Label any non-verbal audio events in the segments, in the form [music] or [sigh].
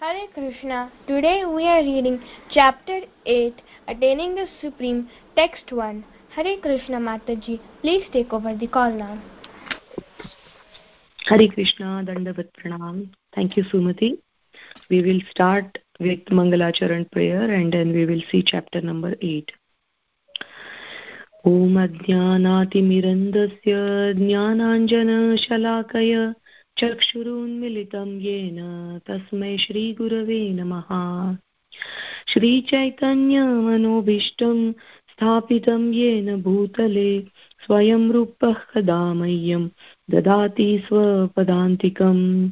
Hare Krishna. Today we are reading chapter 8, Attaining the Supreme, text 1. Hare Krishna Mataji, please take over the call now. Hare Krishna, Dandavat Pranam. Thank you, Sumati. We will start with Mangalacharan prayer and then we will see chapter number 8. ॐ अज्ञानातिमिरन्दस्य ज्ञानाञ्जनशलाकय चक्षुरुन्मिलितं येन तस्मै श्रीगुरवे नमः। श्रीचैतन्यमनोभीष्टं स्थापितं येन भूतले स्वयं रूपः कदा मह्यं ददाति स्वपदान्तिकम्।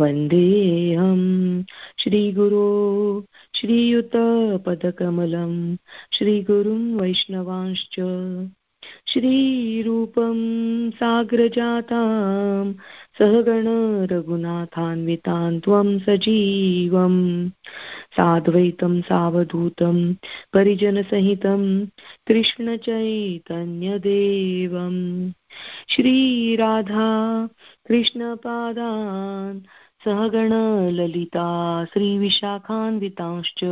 वन्देऽहं श्रीगुरो श्रीयुतपदकमलं श्रीगुरुं वैष्णवांश्च। श्रीरूपं साग्रजातां सहगण रघुनाथान्वितान् त्वं सजीवम् साद्वैतं सावधूतं परिजनसहितं कृष्णचैतन्यदेवम् श्रीराधा कृष्णपादान् सहगणललिता श्रीविशाखान्वितांश्च।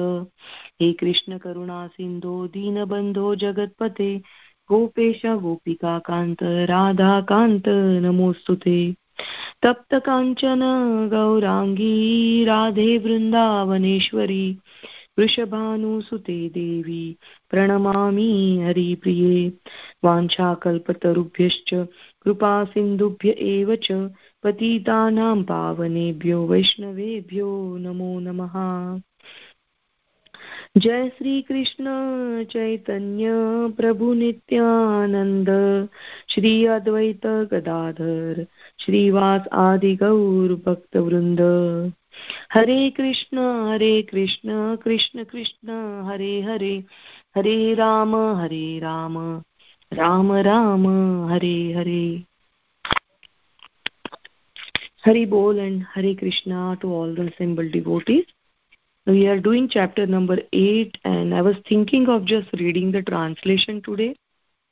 हे कृष्णकरुणासिन्धो दीनबन्धो जगत्पते। गोपेश गोपिकान्त राधाकान्त नमोऽस्तु ते। तप्तकाञ्चन, गौराङ्गी, राधे वृन्दावनेश्वरी वृषभानुसुते देवी, प्रणमामि हरिप्रिये। वाञ्छाकल्पतरुभ्यश्च, कृपासिन्धुभ्य एव च, पतितानां पावनेभ्यो, वैष्णवेभ्यो नमो नमः। जय श्री कृष्ण चैतन्य प्रभु नित्यानंद श्री अद्वैत गदाधर, श्रीवास आदि गौर भक्त वृंद हरे कृष्ण हरे कृष्ण कृष्ण कृष्ण, हरे हरे हरे राम हरे Ram Ram Ram, Hare Hare. Hari Bol and Hare Krishna to all the assembled devotees. We are doing chapter number 8 and i was thinking of just reading the translation today.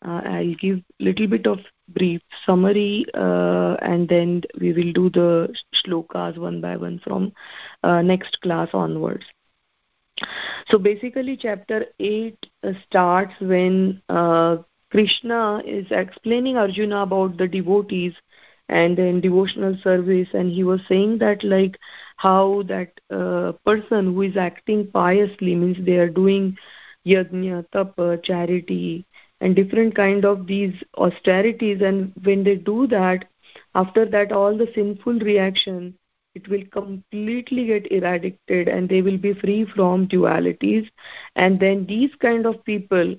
Uh, i'll give little bit of brief summary uh, and then we will do the shlokas one by one from uh, next class onwards. So basically chapter 8 uh, starts when uh, krishna is explaining arjuna about the devotees and then devotional service and he was saying that like how that uh, person who is acting piously means they are doing yajna tapa charity and different kind of these austerities. And when they do that after that all the sinful reaction it will completely get eradicated and they will be free from dualities. And then these kind of people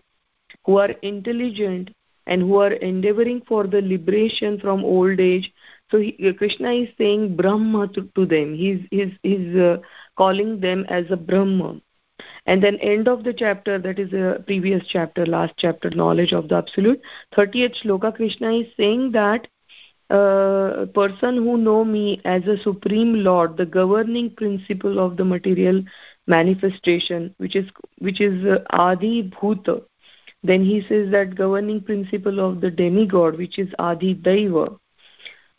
who are intelligent and who are endeavoring for the liberation from old age. So he, uh, krishna is saying brahma to, to them. He's he's he's uh, calling them as a brahma. And then end of the chapter that is the previous chapter last chapter knowledge of the absolute 30th shloka krishna is saying that uh, a person who know me as a supreme lord the governing principle of the material manifestation which is which is uh, adi bhuta then he says that governing principle of the demigod which is adi daiva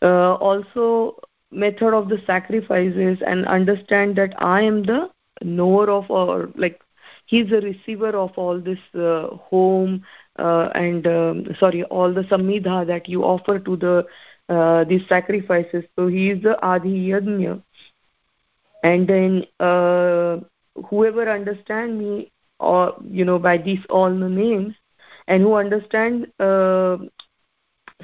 uh, also method of the sacrifices and understand that i am the knower of or like he's the receiver of all this uh, home uh, and um, sorry all the samidha that you offer to the uh, these sacrifices. So he is the adi yajna. And then uh, whoever understand me or you know by these all the names and who understand uh,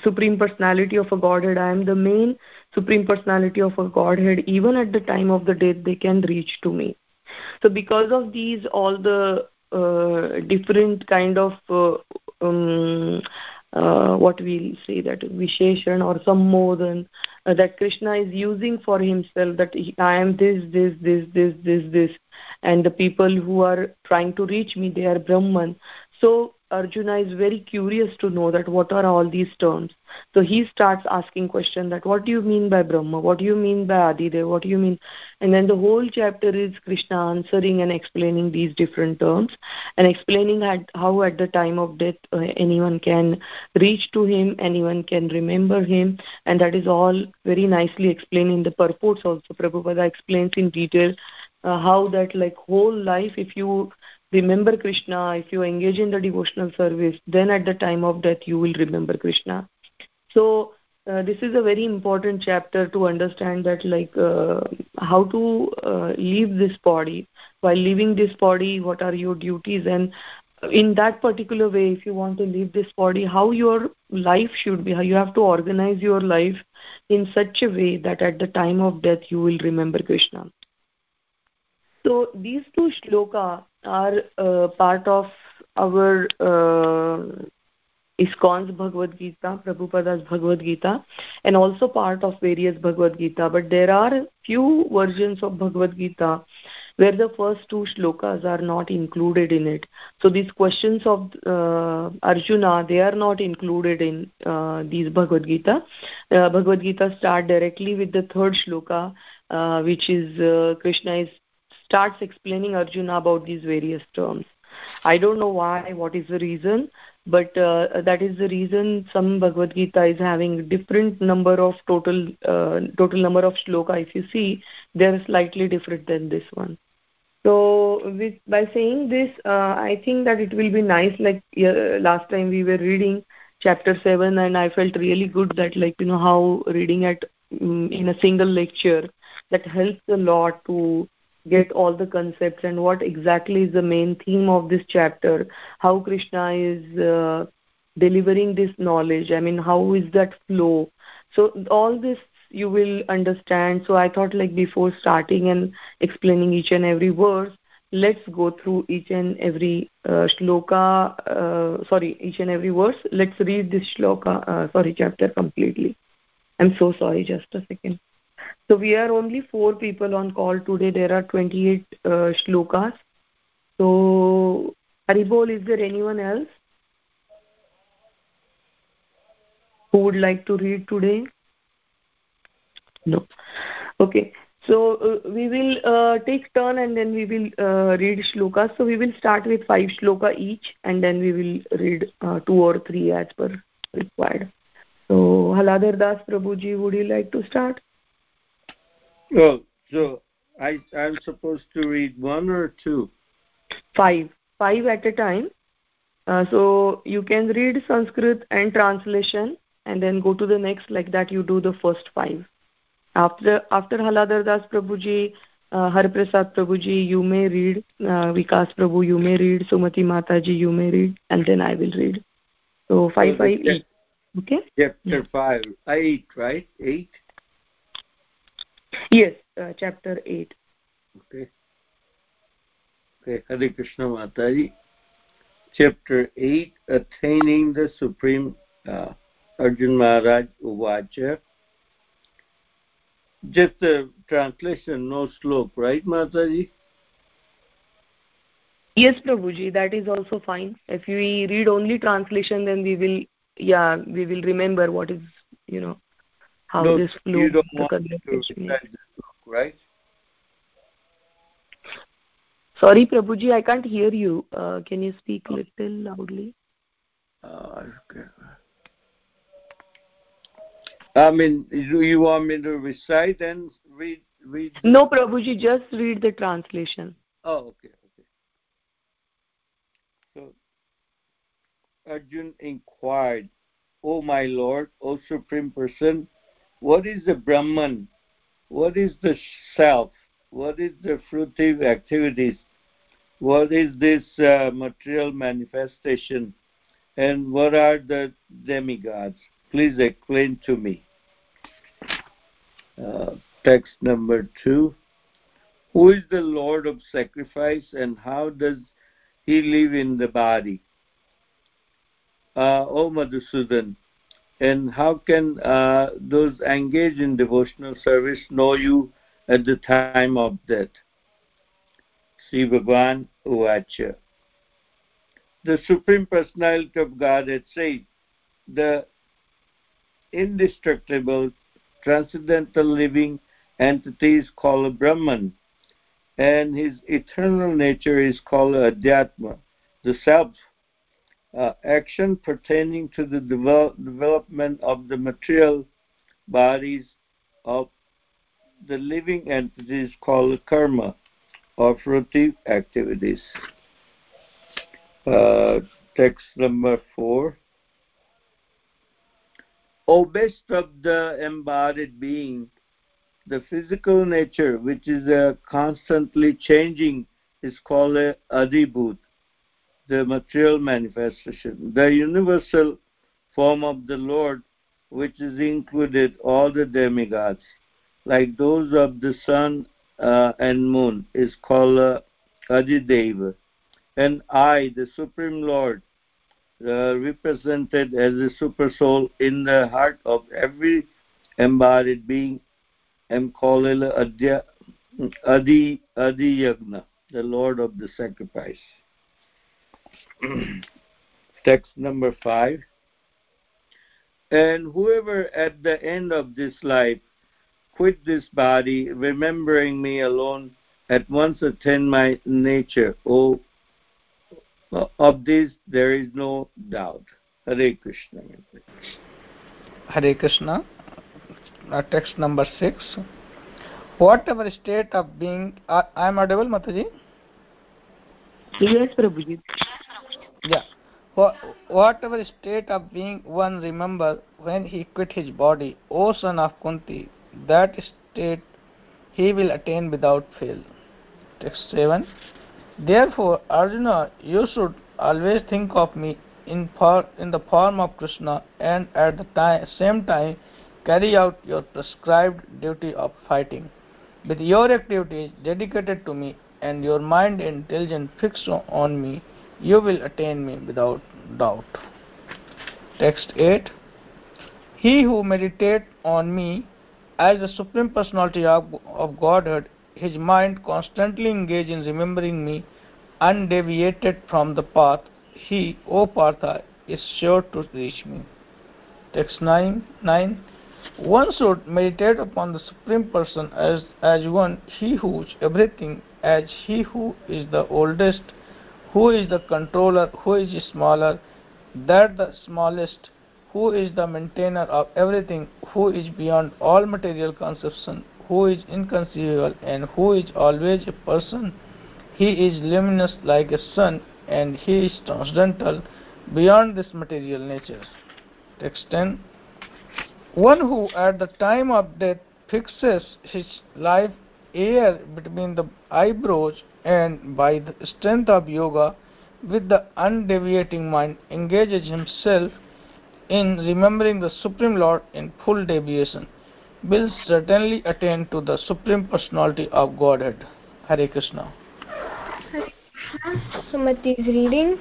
supreme personality of a godhead. I am the main supreme personality of a godhead even at the time of the death they can reach to me. So because of these all the uh, different kind of uh, um, uh, what we'll say that visheshan or sambodhan uh, that krishna is using for himself that he, i am this this this this this this. And the people who are trying to reach me they are brahman. So arjuna is very curious to know that what are all these terms. So he starts asking question that what do you mean by brahma? What do you mean by adidev what do you mean? And then the whole chapter is krishna answering and explaining these different terms and explaining how at the time of death uh, anyone can reach to him anyone can remember him. And that is all very nicely explained in the purports also. Prabhupada explains in detail uh, how that like whole life if you remember krishna if you engage in the devotional service then at the time of death you will remember krishna. So uh, this is a very important chapter to understand that like uh, how to uh, leave this body. While leaving this body what are your duties? And in that particular way if you want to leave this body how your life should be how you have to organize your life in such a way that at the time of death you will remember krishna so these two shloka are uh, part of our uh, ISKCON's Bhagavad Gita, Prabhupada's Bhagavad Gita, and also part of various Bhagavad Gita. But there are few versions of Bhagavad Gita where the first two shlokas are not included in it. So these questions of uh, Arjuna, they are not included in uh, these Bhagavad Gita. Uh, Bhagavad Gita start directly with the third shloka, uh, which is uh, Krishna is starts explaining Arjuna about these various terms. I don't know why, what is the reason, but uh, that is the reason some Bhagavad Gita is having different number of total uh, total number of shloka. If you see, they are slightly different than this one. So with, by saying this, uh, I think that it will be nice. Like last time we were reading chapter seven, and I felt really good that like you know how reading at um, in a single lecture that helps a lot to get all the concepts and what exactly is the main theme of this chapter how krishna is uh, delivering this knowledge i mean how is that flow? So all this you will understand. So i thought like before starting and explaining each and every verse let's go through each and every uh, shloka uh, sorry each and every verse. Let's read this shloka uh, sorry chapter completely. I'm so sorry just a second so we are only four people on call today. There are 28 uh, shlokas. So haribol is there anyone else who would like to read today? No. Okay. So uh, we will uh, take turn and then we will uh, read shlokas so we will start with five shloka each and then we will read uh, two or three as per required. So haladar das prabhuji would you like to start oh so i i'm supposed to read one or two five five at a time uh, so you can read sanskrit and translation and then go to the next like that you do the first five after after Haladar Das Prabhuji, uh, Harprasad Prabhuji, you may read. Uh, Vikas Prabhu, you may read. Sumati Mataji, you may read, and then I will read. So five so five eight. Okay. Chapter yeah. five, eight, right? Eight. Yes, uh, chapter eight. Okay. Okay, Hare Krishna Mataji. Chapter 8, Attaining the Supreme uh, Arjun Maharaj Uvacha just a translation, no slok, right, Mataji? Yes, Prabhuji, that is also fine. If we read only translation, then we will, yeah, we will remember what is, you know, how no, this flow. You don't want to right? Sorry, Prabhuji, I can't hear you. Uh, can you speak a little loudly? Uh, okay. I mean, do you want me to recite and read? read no, Prabhuji, just read the translation. Oh, okay, okay. So, Arjun inquired, O my Lord, O Supreme Person, what is the Brahman? What is the self? What is the fruitive activities? What is this uh, material manifestation? And what are the demigods? Please explain to me. Uh, text number two. Who is the Lord of sacrifice and how does he live in the body? Uh, o Madhusudan, and how can uh, those engaged in devotional service know you at the time of death? Sri Bhagavan Uvacha. The Supreme Personality of Godhead said, the indestructible transcendental living entity is called Brahman, and his eternal nature is called Adhyatma, the self. Uh, action pertaining to the develop, development of the material bodies of the living entities called karma. or fruitive activities. Uh, text number four. O best of the embodied being, the physical nature, which is uh, constantly changing, is called a adibut, the material manifestation. The universal form of the Lord, which is included all the demigods, like those of the sun uh, and moon, is called uh, Adideva. And I, the Supreme Lord, uh, represented as a super soul in the heart of every embodied being, am called Adi, Adi Yagna, the Lord of the sacrifice. [clears throat] Text number five. And whoever at the end of this life quit this body, remembering me alone, at once attain my nature. Oh, of this there is no doubt. Hare Krishna. Hare Krishna. Uh, text number six. Whatever state of being, uh, I am audible, Mataji? Yes, Prabhuji. Yeah. Whatever state of being one remember when he quit his body, O son of Kunti, that state he will attain without fail. Text 7. Therefore, Arjuna, you should always think of me in, for, in the form of Krishna and at the time, same time carry out your prescribed duty of fighting. With your activities dedicated to me and your mind and intelligence fixed on me, you will attain me without doubt. Text 8 He who meditates on me as the Supreme Personality of, Godhead his mind constantly engaged in remembering me, undeviated from the path, he, O Partha, is sure to reach me. Text 9, 9. One should meditate upon the Supreme Person as, as one, he who is everything, as he who is the oldest, who is the controller, who is smaller, that the smallest, who is the maintainer of everything, who is beyond all material conception, who is inconceivable and who is always a person. He is luminous like a sun and he is transcendental beyond this material nature. Text 10 One who at the time of death fixes his life air between the eyebrows and by the strength of yoga with the undeviating mind engages himself in remembering the Supreme Lord in full deviation will certainly attain to the Supreme Personality of Godhead. Hare Krishna. Sumati is reading.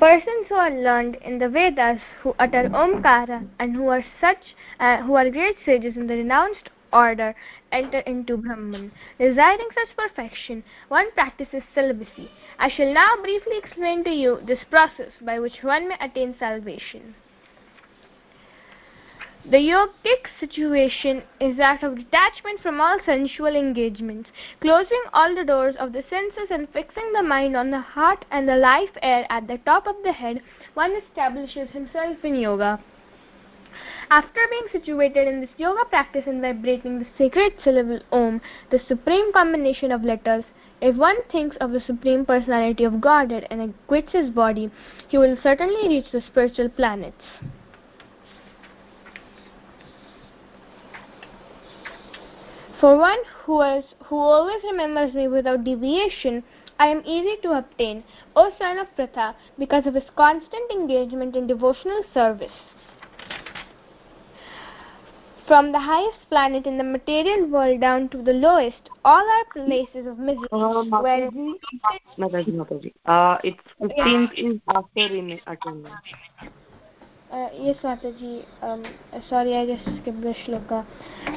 Persons who are learned in the Vedas, who utter Omkara, and who are such, uh, who are great sages in the renounced order, enter into Brahman. Desiring such perfection, one practices celibacy. I shall now briefly explain to you this process by which one may attain salvation. The yogic situation is that of detachment from all sensual engagements, closing all the doors of the senses and fixing the mind on the heart and the life air at the top of the head, one establishes himself in yoga. After being situated in this yoga practice and vibrating the sacred syllable Om, the supreme combination of letters, if one thinks of the Supreme Personality of Godhead and quits his body, he will certainly reach the spiritual planets. For one who, is, who always remembers me without deviation, I am easy to obtain, O son of Pritha, because of his constant engagement in devotional service. From the highest planet in the material world down to the lowest, all are places of misery. Uh, where Mataji, Mataji. Uh, it's 15th is after in attendance. Uh, yes, Mataji. Um, sorry, I just skipped the shloka.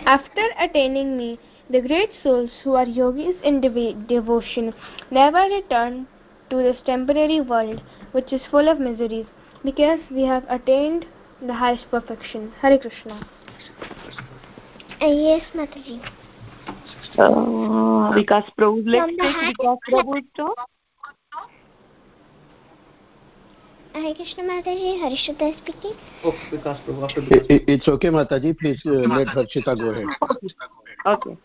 After attaining me, the great souls who are yogis in dev- devotion never return to this temporary world, which is full of miseries, because we have attained the highest perfection. Hare Krishna. Uh, yes, Mataji. Uh, Vikas Prabhu, let's From take Vikas Prabhu's turn. Hare Krishna Mataji, Harishita speaking. Oh, Vikas Prabhu, after It- it- It's okay, Mataji. Please uh, let Harshita go ahead. Okay. Okay.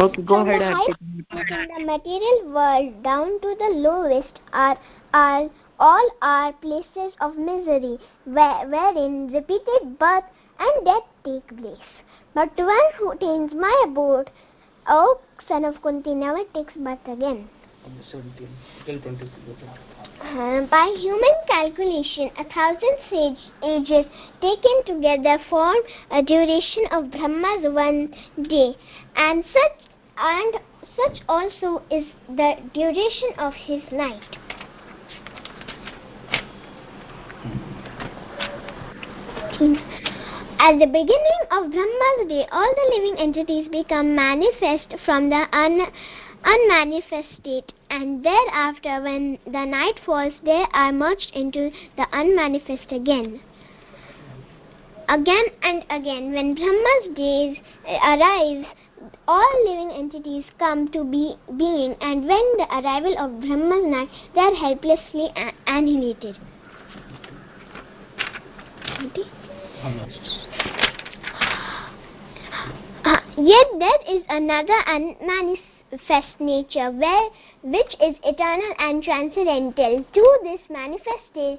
Okay, go From ahead, the Harshita. From the material world down to the lowest are, are all are places of misery, where, wherein repeated birth and death take place. But to one who attains my abode, O son of Kunti, never takes birth again. 17 till 22. Uh, by human calculation, a thousand sage ages taken together form a duration of Brahma's one day, and such and such also is the duration of his night. At the beginning of Brahma's day, all the living entities become manifest from the un- unmanifest state, and thereafter, when the night falls, they are merged into the unmanifest again. Again and again, when Brahma's days uh, arrives, all living entities come to be being, and when the arrival of Brahma's night, they are helplessly annihilated. Uh, yet there is another unmanifest nature where which is eternal and transcendental. To this manifested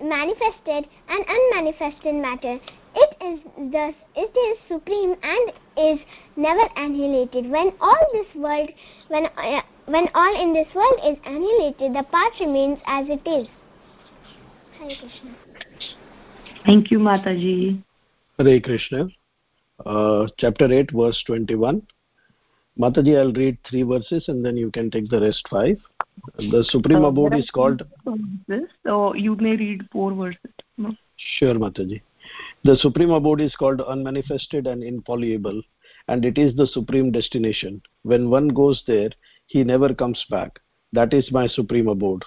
manifested and unmanifested matter it is thus it is supreme and is never annihilated. When all this world when uh, when all in this world is annihilated the part remains as it is. Hare Krishna. Thank you, Mataji. Hare Krishna. Uh, chapter 8, verse 21. Mataji, I'll read three verses and then you can take the rest five. The Supreme Uh, Abode is called. So you may read four verses. No? Sure, Mataji. The Supreme Abode is called unmanifested and impalpable, and it is the supreme destination. When one goes there, he never comes back. That is my Supreme Abode.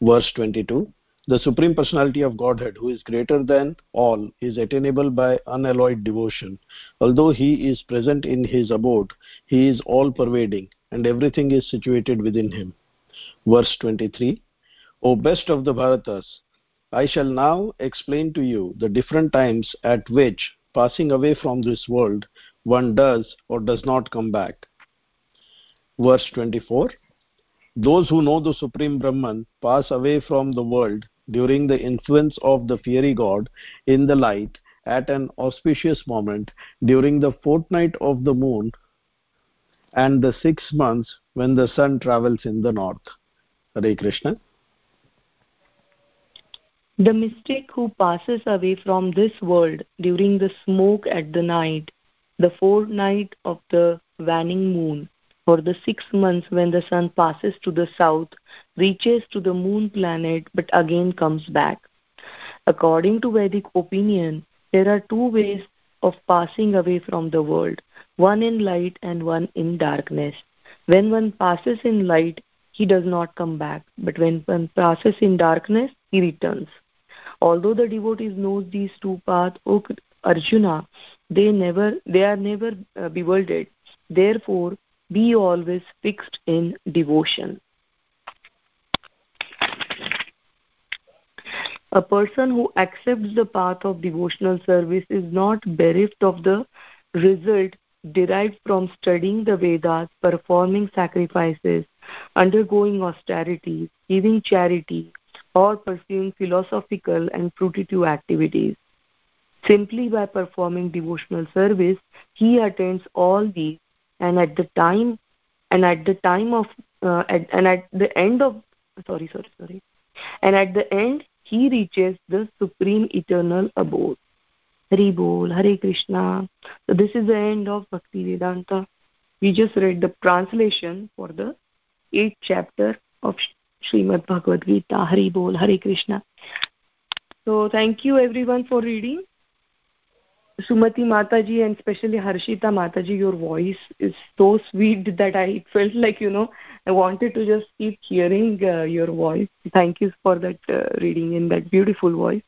Verse 22 The Supreme Personality of Godhead, who is greater than all, is attainable by unalloyed devotion. Although he is present in his abode, he is all pervading, and everything is situated within him. Verse 23 O best of the Bharatas, I shall now explain to you the different times at which, passing away from this world, one does or does not come back. Verse 24 Those who know the Supreme Brahman pass away from the world during the influence of the fiery god in the light at an auspicious moment during the fortnight of the moon and the six months when the sun travels in the north. Hare Krishna. The mystic who passes away from this world during the smoke at the night, the fortnight of the waning moon, or the six months when the sun passes to the south, reaches to the moon planet but again comes back. According to Vedic opinion, there are two ways of passing away from the world one in light and one in darkness. When one passes in light, he does not come back, but when one passes in darkness, he returns. Although the devotees knows these two paths, O Arjuna, they never, they are never uh, bewildered. Therefore, be always fixed in devotion. A person who accepts the path of devotional service is not bereft of the result derived from studying the Vedas, performing sacrifices, undergoing austerities, giving charity, or pursuing philosophical and fruitive activities. Simply by performing devotional service, he attains all these, and at the time, and at the time of, uh, at, and at the end of, sorry, sorry, sorry, and at the end, he reaches the supreme eternal abode. Hari Bol, Hare Krishna. So this is the end of Bhakti Vedanta. We just read the translation for the eighth chapter of Srimad Bhagavad Gita. Hari Bol, Hare Krishna. So thank you everyone for reading. Sumati Mataji and especially Harshita Mataji, your voice is so sweet that I felt like, you know, I wanted to just keep hearing uh, your voice. Thank you for that uh, reading in that beautiful voice.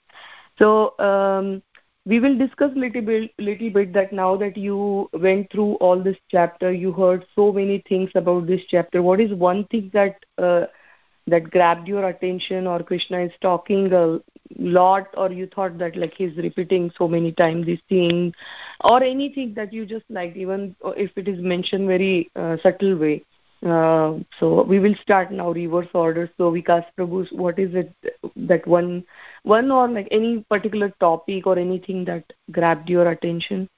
So um, we will discuss little bit, little bit that now that you went through all this chapter, you heard so many things about this chapter. What is one thing that uh, that grabbed your attention or Krishna is talking uh, lot or you thought that like he's repeating so many times this thing or anything that you just liked even if it is mentioned very uh, subtle way. Uh, so we will start now reverse order. So vikas prabhu what is it that one one or like any particular topic or anything that grabbed your attention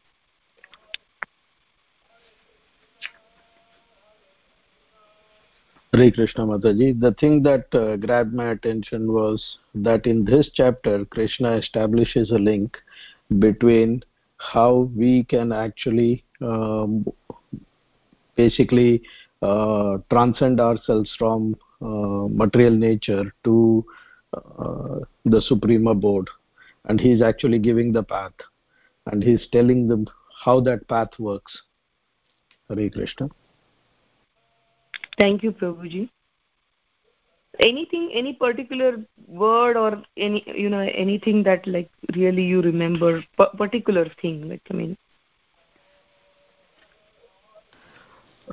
Hare Krishna Mataji. The thing that uh, grabbed my attention was that in this chapter, Krishna establishes a link between how we can actually um, basically uh, transcend ourselves from uh, material nature to uh, the supreme abode. And he's actually giving the path. And he's telling them how that path works. Hare Krishna Thank you, Prabhuji. Anything, any particular word or any, you know, anything that like really you remember, p- particular thing, like I mean.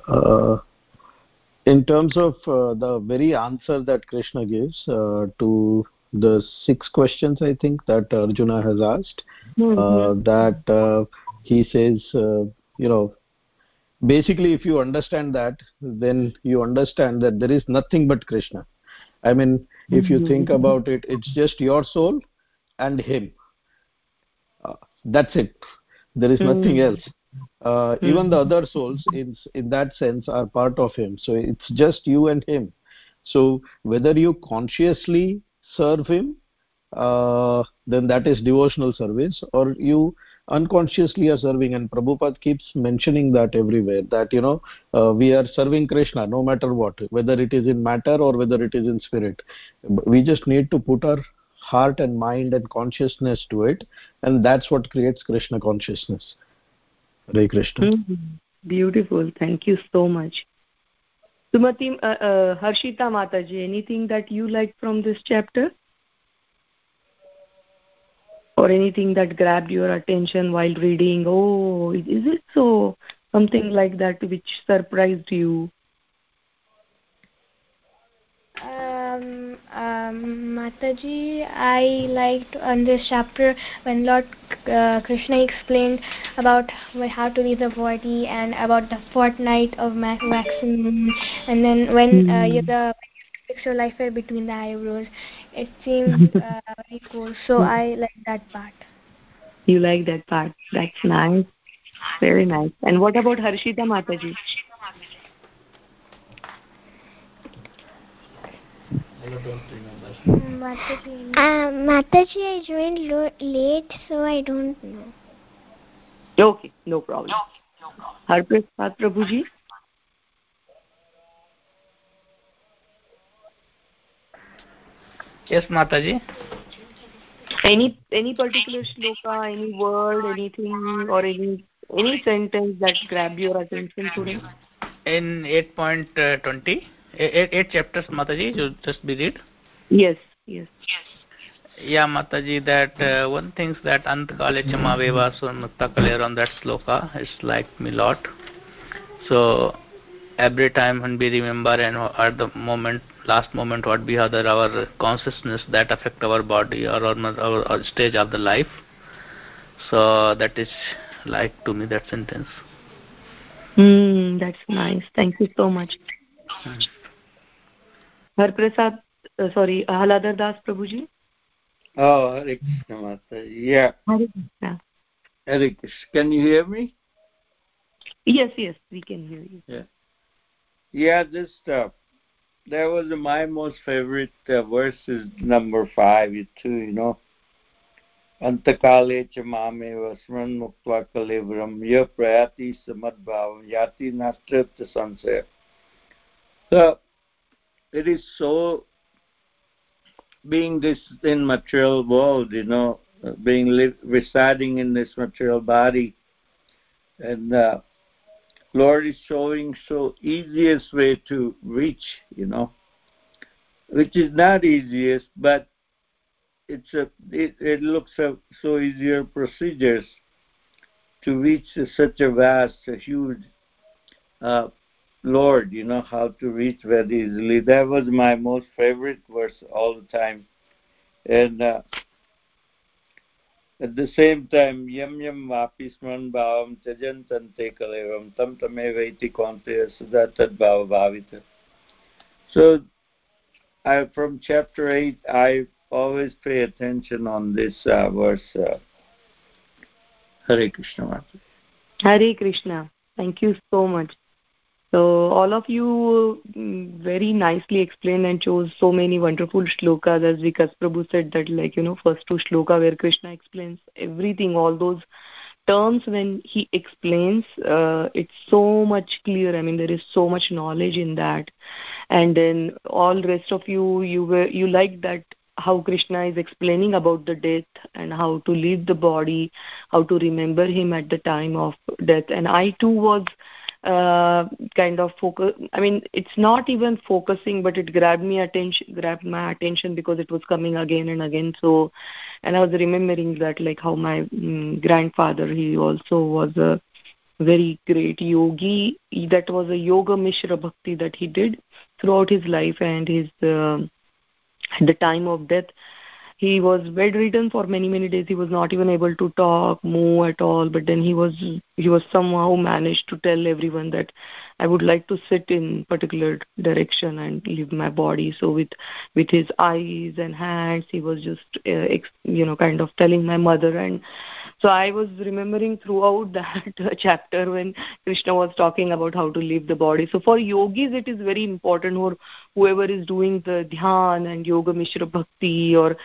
Uh, in terms of uh, the very answer that Krishna gives uh, to the six questions, I think that Arjuna has asked, mm-hmm. that uh, he says, uh, you know, basically if you understand that then you understand that there is nothing but krishna. I mean if you think mm-hmm. about it it's just your soul and him. Uh, that's it. There is nothing mm. else. Uh, even the other souls in in that sense are part of him. So it's just you and him. So whether you consciously serve him uh, then that is devotional service or you unconsciously are serving and prabhupada keeps mentioning that everywhere that you know uh, we are serving krishna no matter what whether it is in matter or whether it is in spirit we just need to put our heart and mind and consciousness to it and that's what creates krishna consciousness Hare Krishna. Mm-hmm. Beautiful. Thank you so much. Sumati, uh, uh, Harshita Mataji, anything that you like from this chapter? Or anything that grabbed your attention while reading. Oh is it so something like that which surprised you? Um, um, Mataji, I liked on this chapter when Lord uh, Krishna explained about how to leave the body and about the fortnight of maximum, and then when uh, hmm. you the fix your life between the eyebrows. It seems [laughs] uh, very cool. So I like that part. You like that part. That's nice. Very nice. And what about Harshita Mataji? Mataji. Uh, Mataji, I joined late, so I don't know. Okay, no problem. Harpreet Prabhuji? Yes, Mataji. Any any particular shloka, any word, anything, or any any sentence that grabbed your attention today? In 8.20, eight, eight chapters, Mataji, you just be read. Yes, yes. Yeah, Mataji, that uh, one thing that Antakale Chamaveva Sunmukta on that sloka is like me lot. So every time when we remember and at the moment last moment what we have our consciousness that affect our body or our, our, our stage of the life so that is like to me that sentence mm, that's nice thank you so much mm. Har Prasad, uh, sorry, Haladar Das Prabhuji. Oh, Hare Krishna Mata. Yeah. Hare Krishna. Hare Krishna. Can you hear me? Yes, yes, we can hear you. Yeah. Yeah, this stuff. That was my most favorite uh, verse is number five, too, you know. Antakale cha mame vasman muktva kalevram ya prayati samadbhavam yati nastrata sansaya. So, it is so being this in material world, you know, being residing in this material body, and uh, Lord is showing so easiest way to reach, you know, which is not easiest, but it's a it, it looks a, so easier procedures to reach such a vast, a huge uh, Lord, you know how to reach very easily. That was my most favorite verse all the time, and uh, At the same time, yam yam vapi sman bhavam tajan tante kalevam tam tameva iti konteya sudatad bhava bhavita. So, I, from chapter 8, I always pay attention on this uh, verse. Uh, Hare Krishna. Hare Krishna. Thank you so much. So all of you mm, very nicely explained and chose so many wonderful shlokas as Vikas Prabhu said that like, you know, first two shloka where Krishna explains everything, all those terms when he explains, uh, it's so much clear. I mean, there is so much knowledge in that. And then all rest of you, you were, you like that how Krishna is explaining about the death and how to leave the body, how to remember him at the time of death. And I too was uh, kind of focus. I mean, it's not even focusing, but it grabbed me attention, grabbed my attention because it was coming again and again. So, and I was remembering that like how my um, grandfather, he also was a very great yogi. That was a yoga mishra bhakti that he did throughout his life and his. Uh, at the time of death he was bedridden for many many days. He was not even able to talk move at all but then he was he was somehow managed to tell everyone that i would like to sit in particular direction and leave my body. So with with his eyes and hands he was just uh, ex, you know kind of telling my mother. And so i was remembering throughout [laughs] that chapter when krishna was talking about how to leave the body. So for yogis it is very important or whoever is doing the dhyan and yoga mishra bhakti or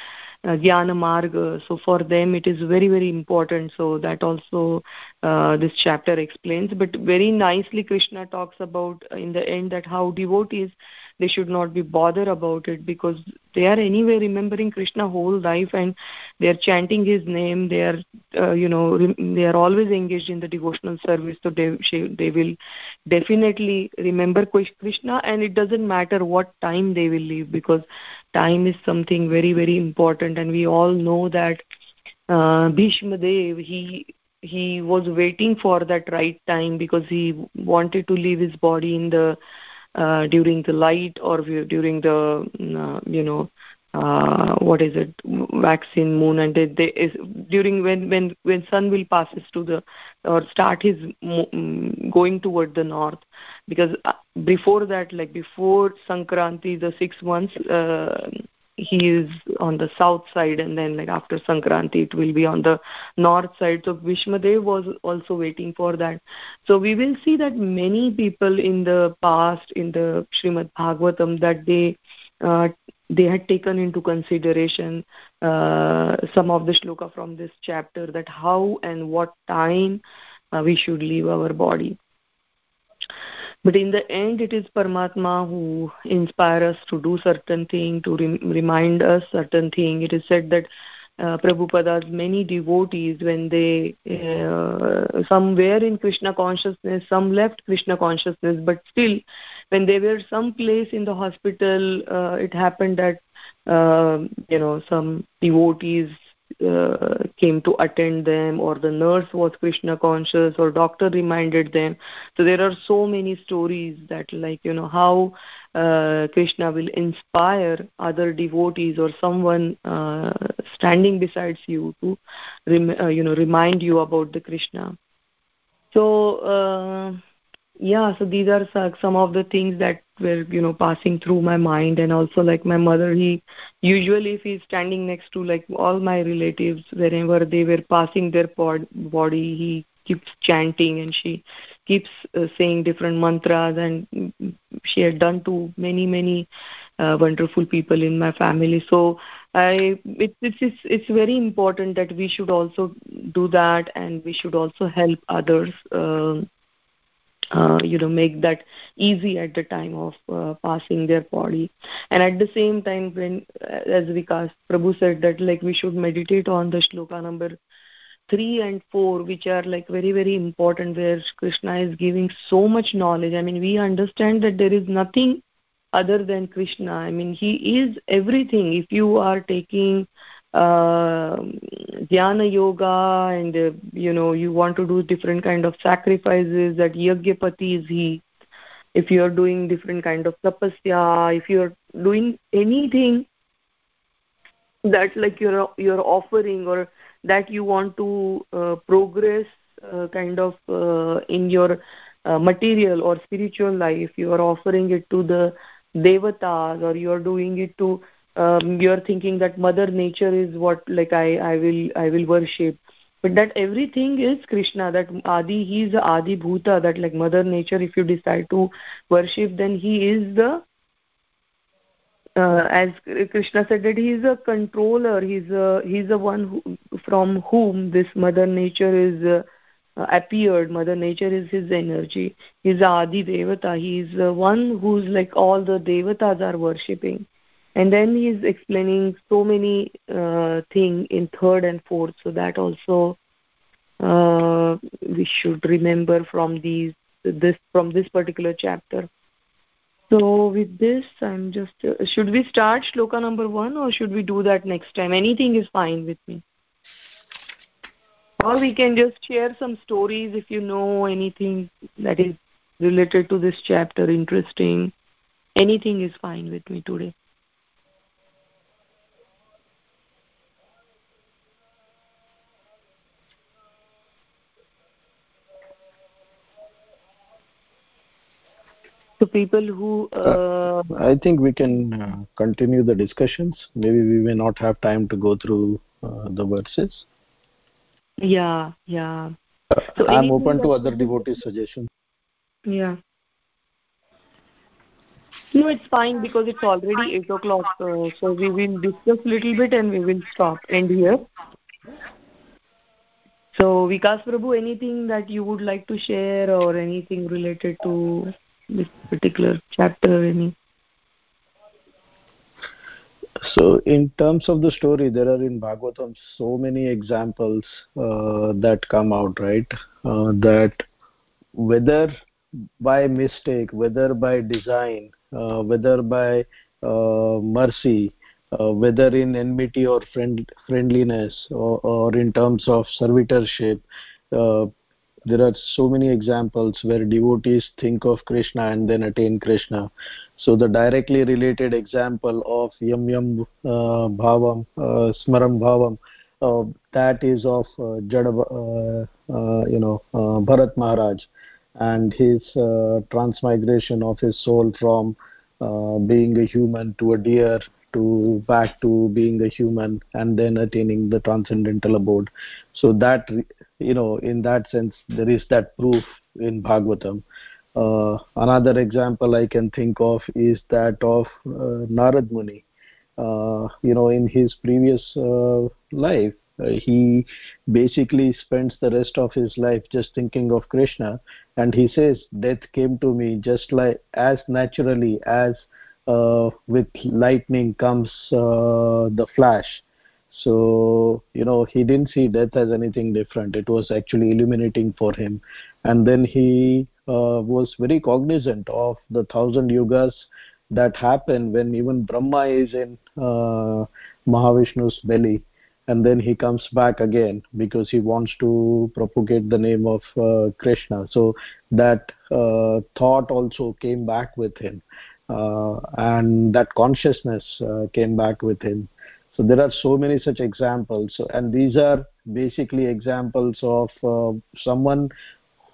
uh, jnana marga so for them it is very very important. So that also uh, this chapter explains. But very nicely krishna talks about in the end that how devotees they should not be bothered about it because they are anyway remembering krishna whole life and they are chanting his name. They are uh, you know they are always engaged in the devotional service. So they they will definitely remember krishna and it doesn't matter what time they will leave because time is something very very important. And we all know that uh, Bhishma Dev, he he was waiting for that right time because he wanted to leave his body in the uh, during the light or during the uh, you know uh, what is it waxing moon and they, they is during when when when sun will passes to the or start his mm, going toward the north because uh, before that like before sankranti the 6 months uh, he is on the south side and then like after sankranti it will be on the north side. So Bhishmadev was also waiting for that. So we will see that many people in the past in the srimad bhagavatam that they uh, they had taken into consideration uh, some of the shloka from this chapter that how and what time uh, we should leave our body but in the end it is paramatma who inspires us to do certain thing to rem- remind us certain thing. It is said that uh, Prabhupada's many devotees when they uh, some were in Krishna consciousness, some left Krishna consciousness, but still when they were some place in the hospital, uh, it happened that uh, you know some devotees uh, came to attend them or the nurse was krishna conscious or doctor reminded them. So there are so many stories that like you know how uh, krishna will inspire other devotees or someone uh, standing besides you to rem- uh, you know remind you about the krishna. So uh, yeah so these are some of the things that were you know passing through my mind and also like my mother he usually if he's standing next to like all my relatives wherever they were passing their pod, body he keeps chanting and she keeps uh, saying different mantras and she had done to many many uh, wonderful people in my family. So i it, it's it's it's very important that we should also do that and we should also help others uh, uh, you know make that easy at the time of uh, passing their body. And at the same time when uh, as vikas prabhu said that like we should meditate on the shloka number 3 and 4 which are like very very important where krishna is giving so much knowledge. I mean we understand that there is nothing other than krishna. I mean he is everything. If you are taking uh, dhyana yoga and uh, you know you want to do different kind of sacrifices that yagyapati is he. If you are doing different kind of tapasya if you are doing anything that like you're you're offering or that you want to uh, progress uh, kind of uh, in your uh, material or spiritual life you are offering it to the devatas or you are doing it to um, you are thinking that mother nature is what like i i will i will worship. But that everything is krishna that adi he is adi bhuta that like mother nature if you decide to worship then he is the uh, as krishna said that he is a controller he's a he's the one who, from whom this mother nature is uh, uh, appeared. Mother nature is his energy. He's adi devata. He is the one who's like all the devatas are worshipping and then he is explaining so many uh, thing in third and fourth. So that also uh, we should remember from these this from this particular chapter. So with this i'm just uh, should we start shloka number 1 or should we do that next time? Anything is fine with me. Or we can just share some stories if you know anything that is related to this chapter interesting. Anything is fine with me today so people who uh, i think we can uh, continue the discussions. Maybe we may not have time to go through uh, the verses. Yeah yeah. Uh, so i'm open to other devotees suggestions. Yeah. No it's fine because it's already 8 o'clock uh, so we will discuss a little bit and we will stop end here. So vikas prabhu anything that you would like to share or anything related to this particular chapter any so in terms of the story there are in bhagavatam so many examples uh, that come out right? Uh, that whether by mistake whether by design uh, whether by uh, mercy uh, whether in enmity or friend, friendliness or, or in terms of servitorship uh, there are so many examples where devotees think of krishna and then attain krishna. So the directly related example of yam yam uh, bhavam uh, smaram bhavam uh, that is of uh, Jada, uh, uh, you know uh, bharat maharaj and his uh, transmigration of his soul from being a human to a deer to back to being a human and then attaining the transcendental abode. So that you know in that sense there is that proof in bhagavatam. Uh, another example i can think of is that of uh, narad muni. Uh, you know in his previous uh, life uh, he basically spends the rest of his life just thinking of krishna and he says death came to me just like as naturally as uh, with lightning comes the flash so you know he didn't see death as anything different. It was actually illuminating for him. And then he uh, was very cognizant of the thousand yugas that happen when even brahma is in uh, mahavishnu's belly. And then he comes back again because he wants to propagate the name of uh, krishna. So that uh, thought also came back with him. Uh, and that consciousness uh, came back with him so there are so many such examples. And these are basically examples of uh, someone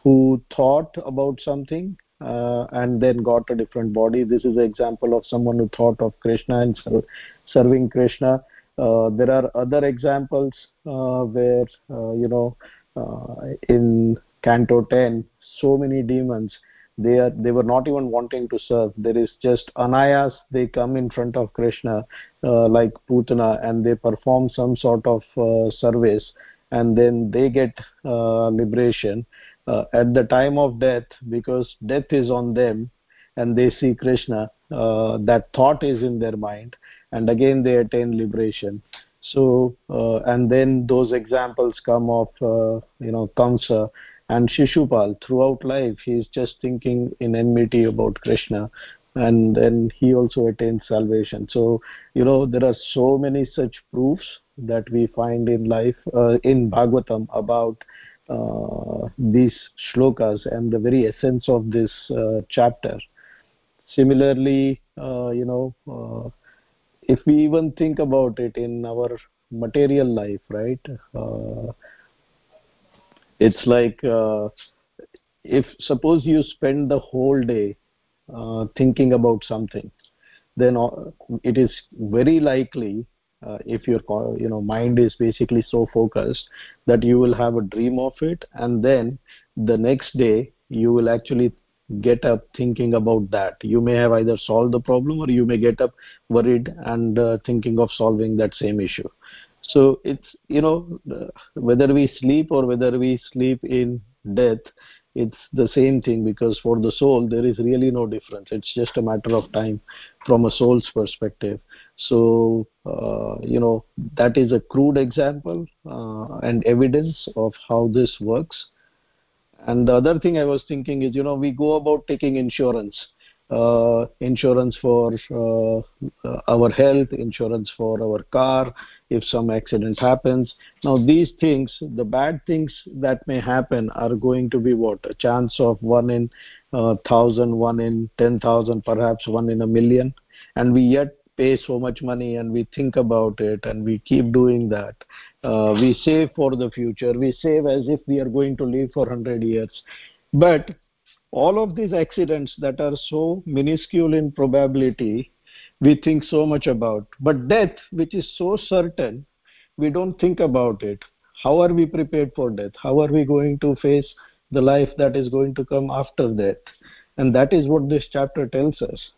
who thought about something uh, and then got a different body. This is an example of someone who thought of krishna and ser serving krishna. Uh, there are other examples uh, where uh, you know uh, in canto 10 so many demons they are they were not even wanting to serve. There is just anayas they come in front of krishna uh, like putana and they perform some sort of uh, service and then they get uh, liberation. Uh, at the time of death because death is on them and they see krishna uh, that thought is in their mind and again they attain liberation. So uh, and then those examples come of you know kamsa and shishupal throughout life he is just thinking in enmity about krishna and then he also attains salvation. So you know there are so many such proofs that we find in life uh, in bhagavatam about uh, these shlokas and the very essence of this uh, chapter. Similarly uh, you know uh, if we even think about it in our material life right uh, it's like uh, if suppose you spend the whole day uh, thinking about something then uh, it is very likely uh, if your you know mind is basically so focused that you will have a dream of it and then the next day you will actually get up thinking about that. You may have either solved the problem or you may get up worried and uh, thinking of solving that same issue so it's you know whether we sleep or whether we sleep in death it's the same thing because for the soul there is really no difference. It's just a matter of time from a soul's perspective. So uh, you know that is a crude example uh, and evidence of how this works. And the other thing i was thinking is you know we go about taking insurance uh, insurance for uh, our health, insurance for our car, if some accident happens. Now, these things, the bad things that may happen are going to be what? A chance of one in uh, thousand, one in ten thousand, perhaps one in a million. And we yet pay so much money and we think about it and we keep doing that. Uh, we save for the future. We save as if we are going to live for 100 years. But all of these accidents that are so minuscule in probability we think so much about. But death which is so certain we don't think about it. How are we prepared for death? How are we going to face the life that is going to come after death? And that is what this chapter tells us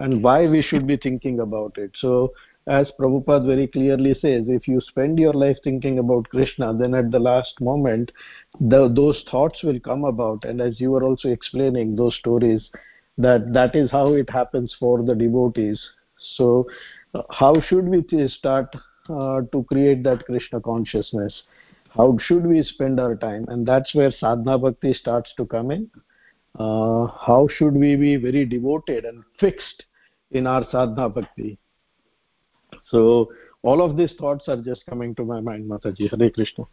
and why we should be thinking about it. So as Prabhupada very clearly says, if you spend your life thinking about Krishna, then at the last moment, the, those thoughts will come about. And as you were also explaining those stories, that that is how it happens for the devotees. So, how should we start uh, to create that Krishna consciousness? How should we spend our time? And that's where sadhana bhakti starts to come in. Uh, how should we be very devoted and fixed in our sadhana bhakti? So all of these thoughts are just coming to my mind, Mataji. Hare Krishna.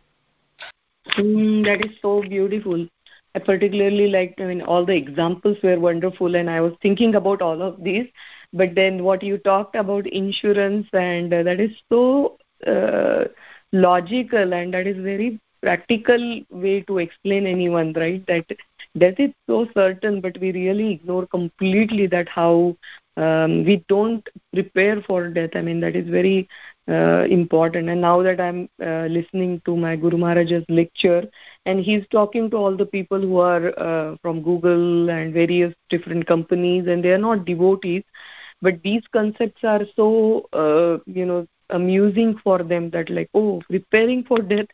Mm, that is so beautiful. I particularly liked, I mean, all the examples were wonderful, and I was thinking about all of these. But then what you talked about insurance, and uh, that is so uh, logical, and that is very practical way to explain anyone, right? That death is so certain, but we really ignore completely that how um, we don't prepare for death. I mean, that is very uh, important. And now that I'm uh, listening to my Guru Maharaj's lecture, and he's talking to all the people who are uh, from Google and various different companies, and they are not devotees, but these concepts are so, uh, you know, amusing for them that like, oh, preparing for death,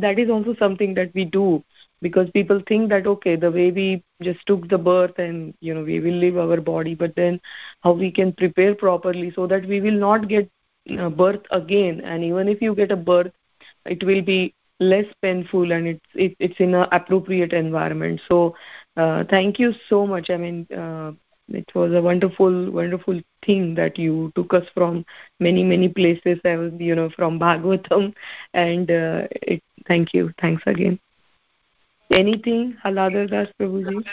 that is also something that we do because people think that okay the way we just took the birth and you know we will leave our body but then how we can prepare properly so that we will not get birth again. And even if you get a birth it will be less painful and it's it, it's in an appropriate environment. So uh, thank you so much. I mean uh, it was a wonderful wonderful thing that you took us from many many places i was you know from bhagavatam and uh, it, thank you thanks again anything Haladar Das Prabhuji?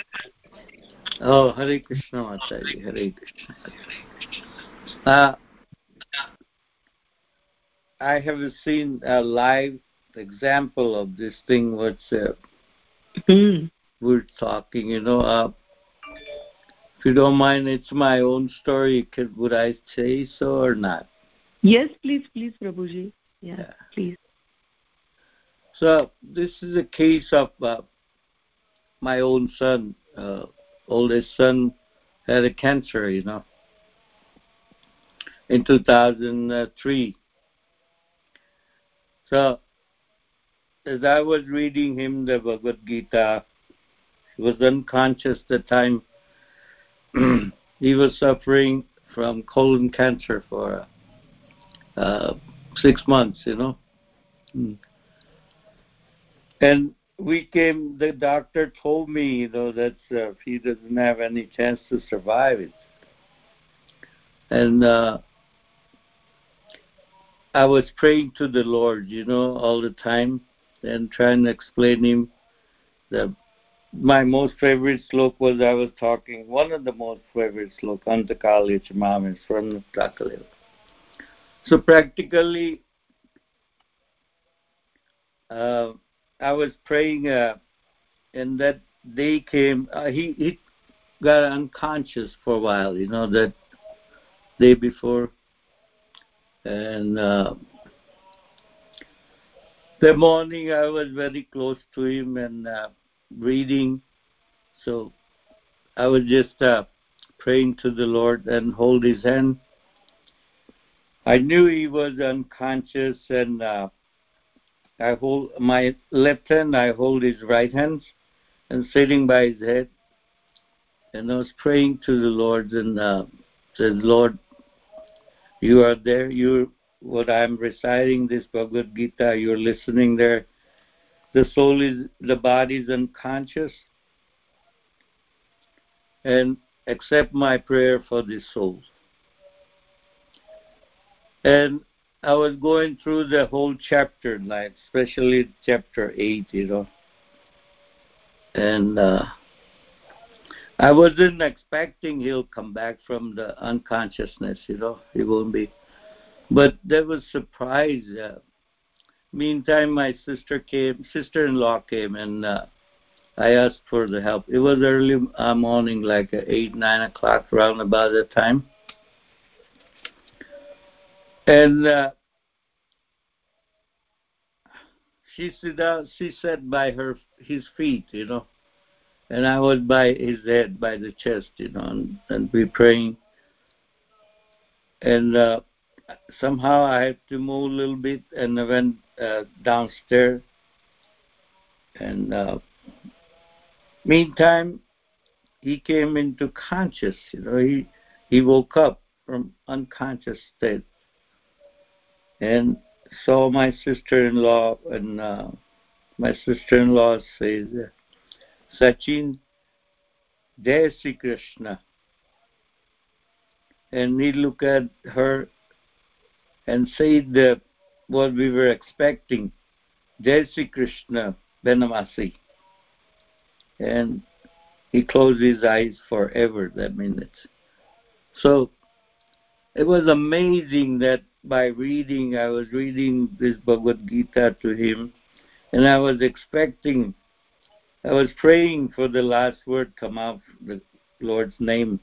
Oh, Hare Krishna Mataji, Hare Krishna. Uh, I have seen a live example of this thing what's uh, mm. we're talking, you know. Uh, if you don't mind, it's my own story. Could, would I say so or not? Yes, please, please, Prabhuji. Yeah, yeah. please. So this is a case of uh, my own son, uh, oldest son, had a cancer, you know, in 2003. So as I was reading him the Bhagavad Gita, he was unconscious the time [clears throat] he was suffering from colon cancer for uh, six months, you know. Hmm. And we came, the doctor told me, you know, that uh, he doesn't have any chance to survive it. And uh, I was praying to the Lord, you know, all the time and trying to explain him that my most favorite slok was I was talking, one of the most favorite slok, Antakali Chamamis from Takalil. So practically, uh, I was praying, uh, and that day came. Uh, he he got unconscious for a while, you know, that day before, and uh, the morning I was very close to him and uh, reading, so I was just uh, praying to the Lord and hold his hand. I knew he was unconscious, and uh, I hold my left hand. I hold his right hand, and sitting by his head, and I was praying to the Lord and uh, said, "Lord, you are there. You, what I'm reciting this Bhagavad Gita. You're listening there. The soul is, the body is unconscious, and accept my prayer for this soul." And I was going through the whole chapter, like especially chapter eight, you know, and uh, I wasn't expecting he'll come back from the unconsciousness, you know, he won't be. But there was surprise. Uh, meantime, my sister came, sister-in-law came, and uh, I asked for the help. It was early uh, morning, like eight, nine o'clock, around about that time and uh, she said uh, she sat by her his feet, you know, and I was by his head, by the chest, you know, and, and we praying. And uh, somehow I had to move a little bit, and went uh, downstairs. And uh, meantime, he came into conscious. You know, he he woke up from unconscious state and saw my sister-in-law, and uh, my sister-in-law says, Sachin, Jai Sri Krishna. And he looked at her and said what we were expecting, Jai Sri Krishna Benamasi. And he closed his eyes forever that minute. So it was amazing that by reading, I was reading this Bhagavad Gita to him, and I was expecting, I was praying for the last word come out, the Lord's name,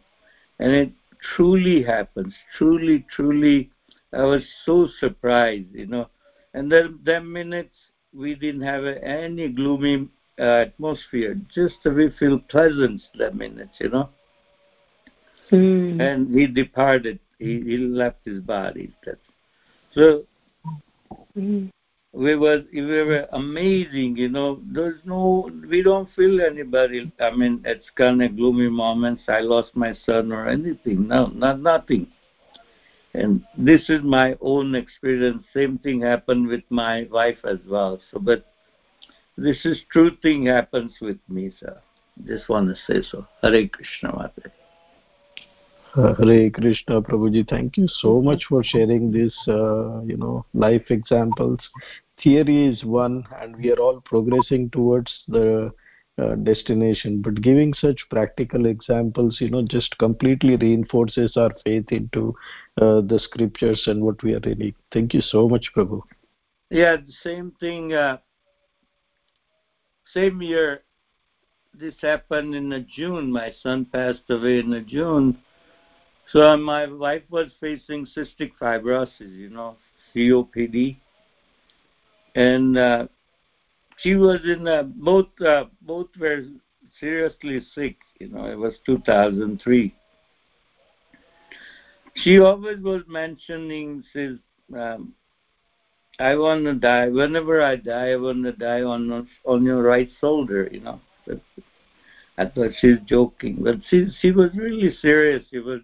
and it truly happens. Truly, truly, I was so surprised, you know. And then, then minutes, we didn't have any gloomy uh, atmosphere. Just we feel pleasant that minutes, you know. Mm. And he departed. He, he left his body. That's so Mm. we was we were amazing, you know. There's no we don't feel anybody I mean it's kinda gloomy moments, I lost my son or anything. No, not nothing. And this is my own experience. Same thing happened with my wife as well. So but this is true thing happens with me, sir. Just want to say so. Hare Krishna Mata. Hare Krishna, Prabhuji. Thank you so much for sharing these, uh, you know, life examples. Theory is one, and we are all progressing towards the uh, destination. But giving such practical examples, you know, just completely reinforces our faith into uh, the scriptures and what we are reading. Thank you so much, Prabhu. Yeah, same thing. Uh, same year, this happened in June. My son passed away in June. So my wife was facing cystic fibrosis, you know, COPD, and uh, she was in a, both. Uh, both were seriously sick. You know, it was 2003. She always was mentioning, says, um, "I want to die. Whenever I die, I want to die on on your right shoulder." You know. I thought she's joking, but she she was really serious. She was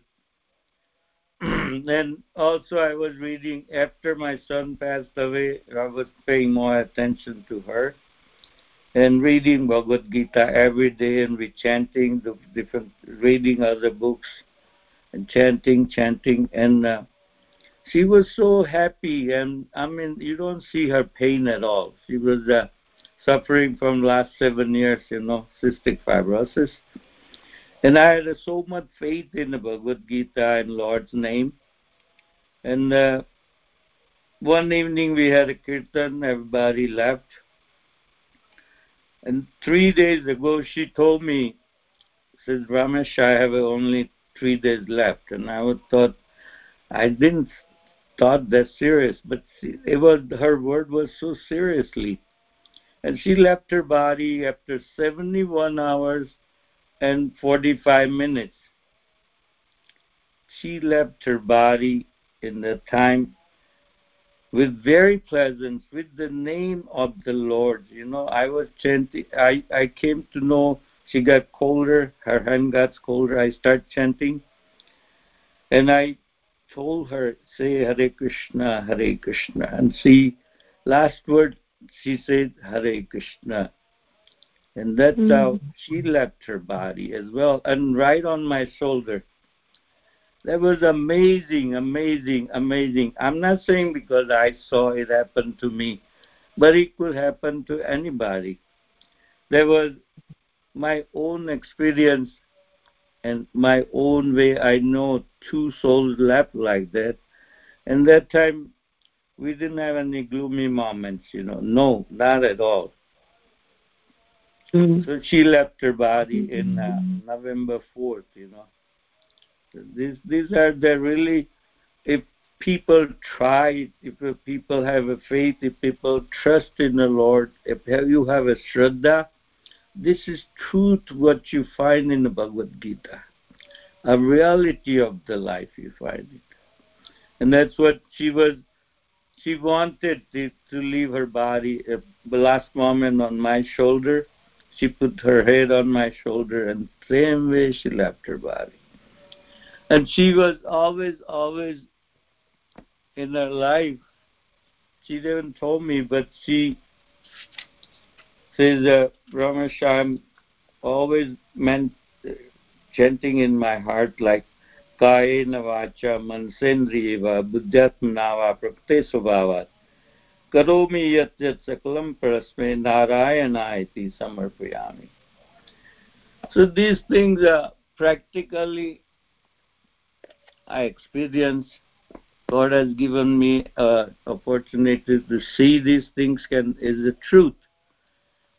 [clears throat] and also I was reading after my son passed away, I was paying more attention to her and reading Bhagavad Gita every day and we chanting the different, reading other books and chanting, chanting, and uh, she was so happy. And I mean, you don't see her pain at all. She was uh, suffering from last seven years, you know, cystic fibrosis and I had so much faith in the Bhagavad Gita and Lord's name. And uh, one evening we had a kirtan, everybody left. And three days ago, she told me, says, Ramesh, I have only three days left. And I thought, I didn't thought that serious, but it was her word was so seriously. And she left her body after 71 hours and 45 minutes. She left her body in the time with very pleasant, with the name of the Lord. You know, I was chanting, I, I came to know she got colder, her hand got colder. I start chanting, and I told her, say Hare Krishna, Hare Krishna. And see, last word she said Hare Krishna. And that's mm. how she left her body as well. And right on my shoulder. That was amazing, amazing, amazing. I'm not saying because I saw it happen to me, but it could happen to anybody. There was my own experience and my own way. I know two souls left like that. And that time, we didn't have any gloomy moments, you know. No, not at all. Mm-hmm. So she left her body in uh, November 4th, you know. These these are the really, if people try, if people have a faith, if people trust in the Lord, if you have a shraddha, this is truth what you find in the Bhagavad Gita. A reality of the life you find it. And that's what she was, she wanted to, to leave her body. At the last moment on my shoulder, she put her head on my shoulder and same way she left her body And she was always, always in her life. She didn't told me, but she says, uh, Ramesh, I'm always meant uh, chanting in my heart like कायेन वाचा मनसेन्द्रिय वा बुद्ध्यात्मना वा प्रकृते स्वभावात् करोमि यत् यत् सकलं परस्मै नारायणाय इति समर्पयामि So these things are practically I experience. God has given me opportunity to see these things can is the truth,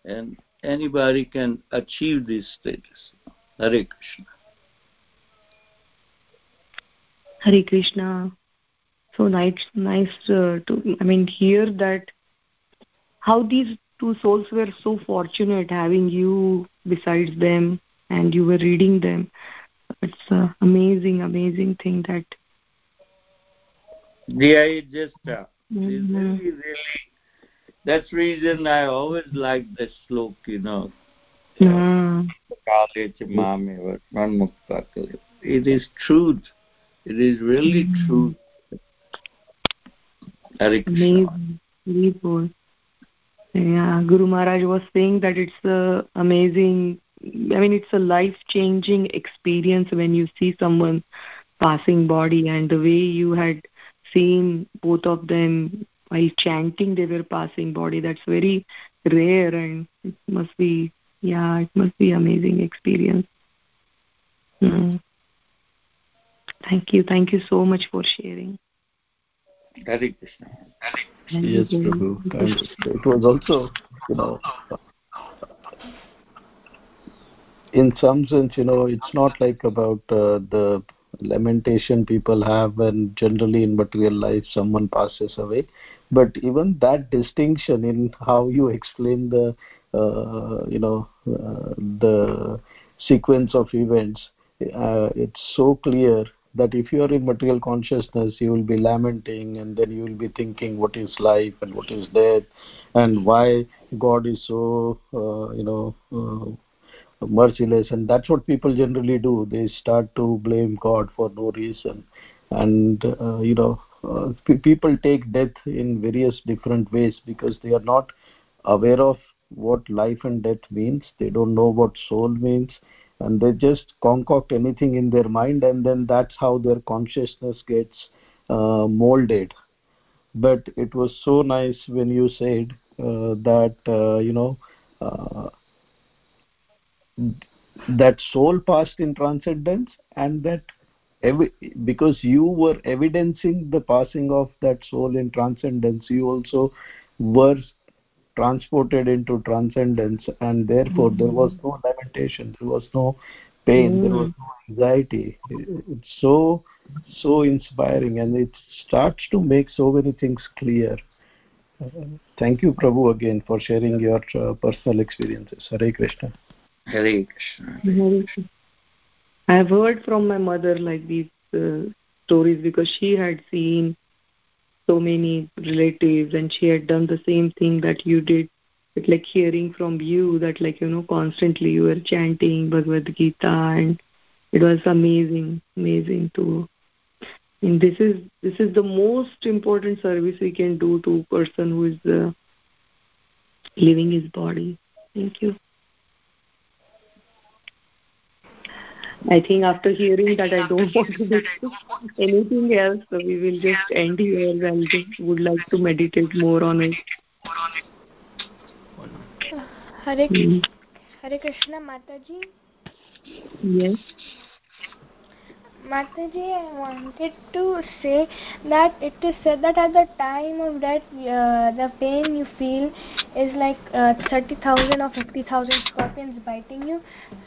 and anybody can achieve this status. Hare Krishna. Hare Krishna. So nice, nice uh, to I mean hear that how these two souls were so fortunate having you besides them, and you were reading them it's an amazing, amazing thing that. Yeah, it just uh, mm-hmm. really, really. That's reason I always like the slok, you know. Mm. It is truth. It is really mm. truth. Amazing. Very Yeah, Guru Maharaj was saying that it's uh, amazing I mean, it's a life changing experience when you see someone passing body, and the way you had seen both of them while chanting they were passing body. That's very rare, and it must be, yeah, it must be amazing experience. Mm. Thank you, thank you so much for sharing. Hare Krishna. Yes, Prabhu. It was also, you know, in some sense you know it's not like about uh, the lamentation people have when generally in material life someone passes away. But even that distinction in how you explain the uh, you know uh, the sequence of events uh, it's so clear that if you are in material consciousness you will be lamenting and then you will be thinking what is life and what is death and why god is so uh, you know uh, merciless and that's what people generally do. They start to blame god for no reason. And uh, you know uh, people take death in various different ways because they are not aware of what life and death means. They don't know what soul means. And they just concoct anything in their mind and then that's how their consciousness gets uh, molded. But it was so nice when you said uh, that uh, you know uh, that soul passed in transcendence and that because you were evidencing the passing of that soul in transcendence you also were transported into transcendence and therefore mm-hmm. there was no lamentation there was no pain mm-hmm. there was no anxiety. It's so so inspiring and it starts to make so many things clear. Thank you prabhu again for sharing your uh, personal experiences. Hare krishna hare krishna i have heard from my mother like these uh, stories because she had seen so many relatives and she had done the same thing that you did. But like hearing from you that like you know constantly you were chanting bhagavad gita and it was amazing amazing to and this is this is the most important service we can do to a person who is uh, living his body. Thank you I think after hearing that, I don't want to do anything else, so we will just end here and would like to meditate more on it. Hare, mm. Hare Krishna Mataji. Yes. Mataji, I wanted to say that it is said that at the time of death, uh, the pain you feel is like uh, 30,000 or 50,000 scorpions biting you.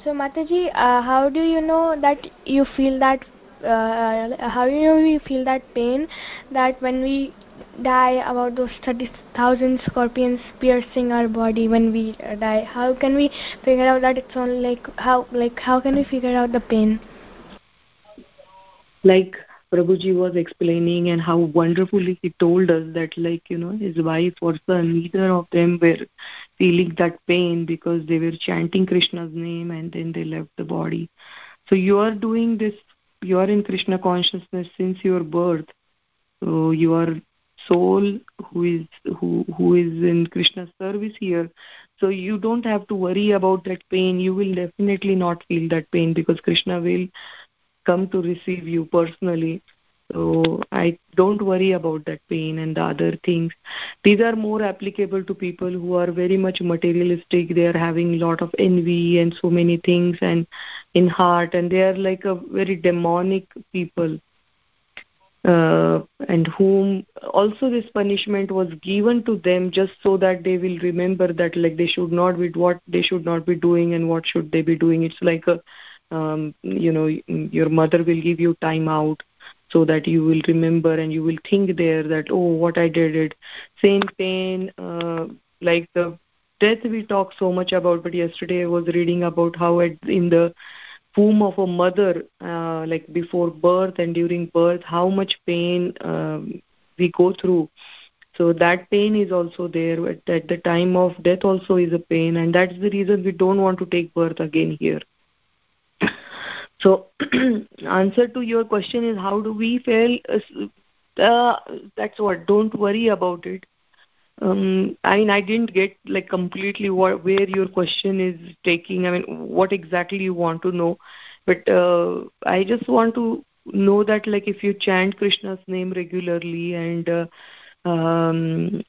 So, Mataji, uh, how do you know that you feel that? Uh, how do you know feel that pain that when we die about those 30,000 scorpions piercing our body when we uh, die how can we figure out that it's only like how like how can we figure out the pain like Prabhuji was explaining and how wonderfully he told us that like, you know, his wife or son, neither of them were feeling that pain because they were chanting Krishna's name and then they left the body. So you are doing this, you are in Krishna consciousness since your birth. So your soul who is who who is in Krishna's service here. So you don't have to worry about that pain. You will definitely not feel that pain because Krishna will come to receive you personally. So i don't worry about that pain and the other things. These are more applicable to people who are very much materialistic. They are having a lot of envy and so many things and in heart and they are like a very demonic people. Uh, and whom also this punishment was given to them just so that they will remember that like they should not be what they should not be doing and what should they be doing. It's like a um, you know your mother will give you time out so that you will remember and you will think there that oh what i did it. Same pain uh, like the death we talk so much about but yesterday i was reading about how at, in the womb of a mother uh, like before birth and during birth how much pain um, we go through. So that pain is also there at, at the time of death also is a pain and that's the reason we don't want to take birth again here so [clears throat] answer to your question is how do we fail? uh, that's what don't worry about it um, I mean, I didn't get like completely what, where your question is taking. I mean, what exactly you want to know, but uh, I just want to know that like if you chant Krishna's name regularly and uh, um,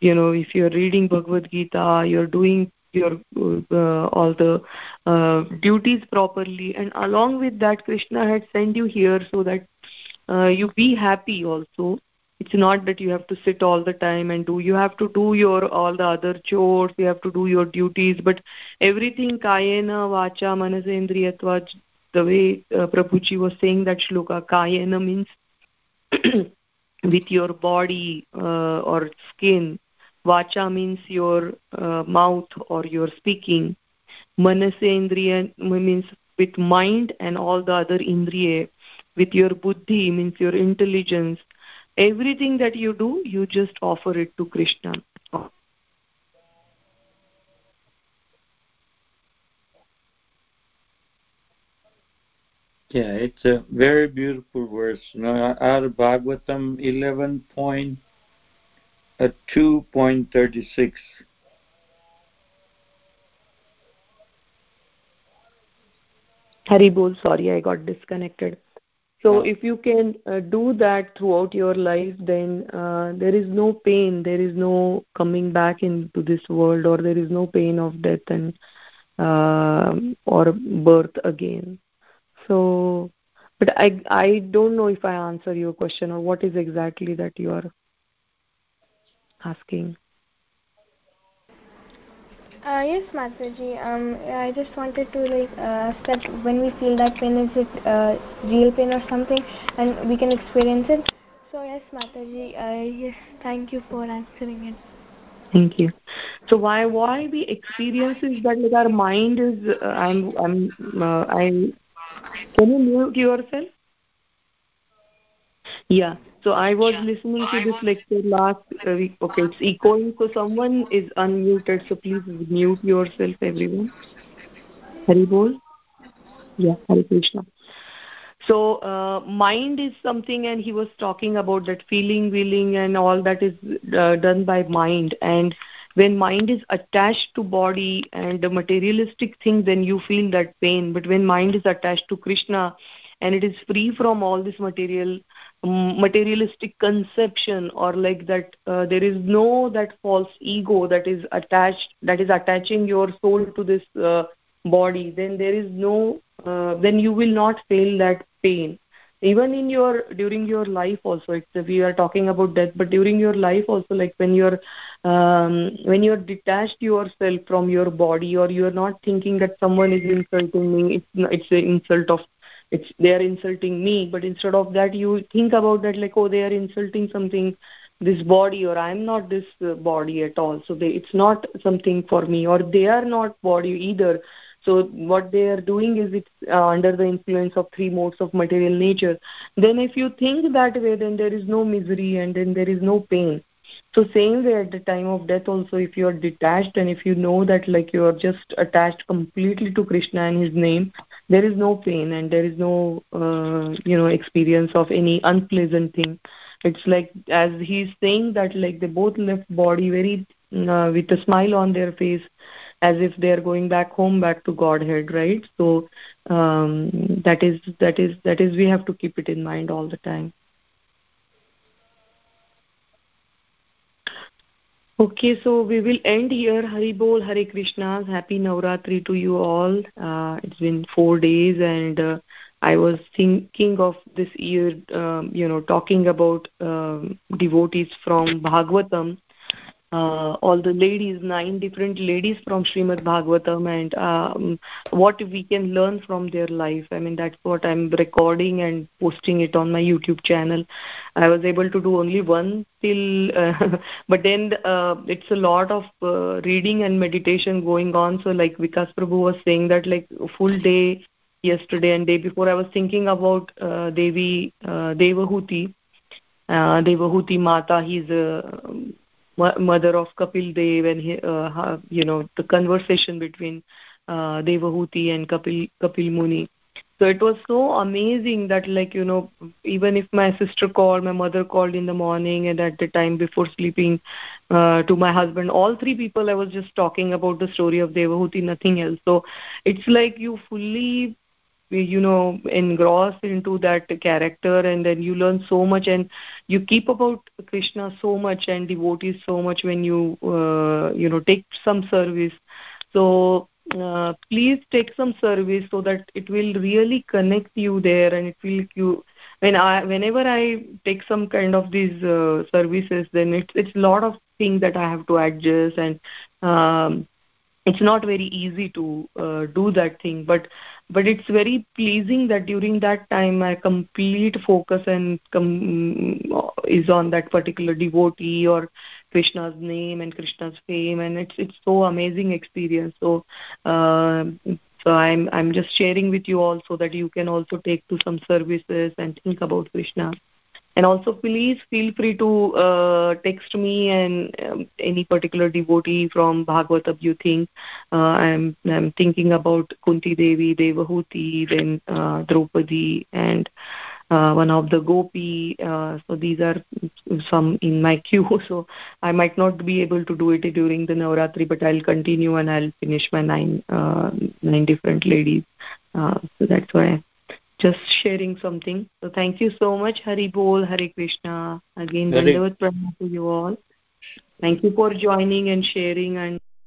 you know if you're reading Bhagavad Gita, you're doing your uh, all the uh, duties properly. And along with that krishna had sent you here so that uh, you be happy also. It's not that you have to sit all the time and do you have to do your all the other chores you have to do your duties but everything kayena vacha manasendriyatva the way uh, prabhuji was saying that shloka kayena means [clears throat] with your body uh, or skin vacha means your uh, mouth or your speaking. Manasendriya means with mind and all the other indriya. With your buddhi means your intelligence. Everything that you do you just offer it to krishna. Yeah it's a very beautiful verse. You know, out of bhagavatam 11 point at 2.36. Haribol, sorry, I got disconnected. So if you can uh, do that throughout your life, then uh, there is no pain, there is no coming back into this world, or there is no pain of death and uh, or birth again. So, but I I don't know if I answer your question or what is exactly that you are asking Uh, yes, Mataji. Um, I just wanted to like uh, that when we feel that pain, is it uh, real pain or something, and we can experience it. So yes, Mataji. Uh, yes, thank you for answering it. Thank you. So why why we experience is that like our mind is uh, I'm I'm uh, I can you mute yourself? Yeah. So I was listening to this lecture last uh, week. Okay, it's echoing. So someone is unmuted. So please mute yourself, everyone. Hari bol. Yeah, Hare Krishna. So uh, mind is something, and he was talking about that feeling, willing, and all that is uh, done by mind. And when mind is attached to body and the materialistic thing, then you feel that pain. But when mind is attached to Krishna, and it is free from all this material materialistic conception or like that uh, there is no that false ego that is attached that is attaching your soul to this uh, body then there is no uh, then you will not feel that pain. Even in your during your life also it's we are talking about death but during your life also like when you're um, when you're detached yourself from your body or you're not thinking that someone is insulting me it's it's an insult of it's they are insulting me but instead of that you think about that like oh they are insulting something this body or i'm not this uh, body at all. So they it's not something for me or they are not body either. So what they are doing is it's uh, under the influence of three modes of material nature. Then if you think that way then there is no misery and then there is no pain so same way at the time of death also if you are detached and if you know that like you are just attached completely to krishna and his name there is no pain and there is no uh, you know experience of any unpleasant thing. It's like as he's saying that like they both left body very uh, with a smile on their face as if they are going back home back to godhead right? So um, that is that is that is we have to keep it in mind all the time Okay, so we will end here. Hari Bol, Hare Krishna. Happy Navratri to you all. Uh, it's been four days, and uh, I was thinking of this year, um, you know, talking about um, devotees from Bhagavatam uh, all the ladies, nine different ladies from Srimad Bhagavatam, and um, what we can learn from their life. I mean, that's what I'm recording and posting it on my YouTube channel. I was able to do only one till, uh, [laughs] but then uh, it's a lot of uh, reading and meditation going on. So, like Vikas Prabhu was saying that, like full day yesterday and day before, I was thinking about uh, Devi Devahuti. Uh, Devahuti Mata, he's a mother of Kapil Dev and uh, you know the conversation between uh, Devahuti and Kapil Kapil Muni. So it was so amazing that like you know even if my sister called, my mother called in the morning and at the time before sleeping uh, to my husband, all three people I was just talking about the story of Devahuti, nothing else. So it's like you fully you know engrossed into that character and then you learn so much and you keep about krishna so much and devotees so much when you uh, you know take some service. So uh, please take some service so that it will really connect you there and it will you when i whenever i take some kind of these uh, services then it's it's a lot of things that i have to adjust and um, it's not very easy to uh, do that thing but but it's very pleasing that during that time my complete focus and com- is on that particular devotee or krishna's name and krishna's fame and it's it's so amazing experience. So uh, so i'm i'm just sharing with you all so that you can also take to some services and think about krishna and also please feel free to uh, text me and um, any particular devotee from bhagavatam you think uh, i'm i'm thinking about kunti devi devahuti then uh, draupadi and uh, one of the gopi uh, so these are some in my [laughs] queue. So i might not be able to do it during the navratri but i'll continue and i'll finish my nine uh, nine different ladies uh, so that's why just sharing something. So thank you so much, Hari Bol, Hari Krishna. Again, Dandavat Pranam to you all. Thank you for joining and sharing and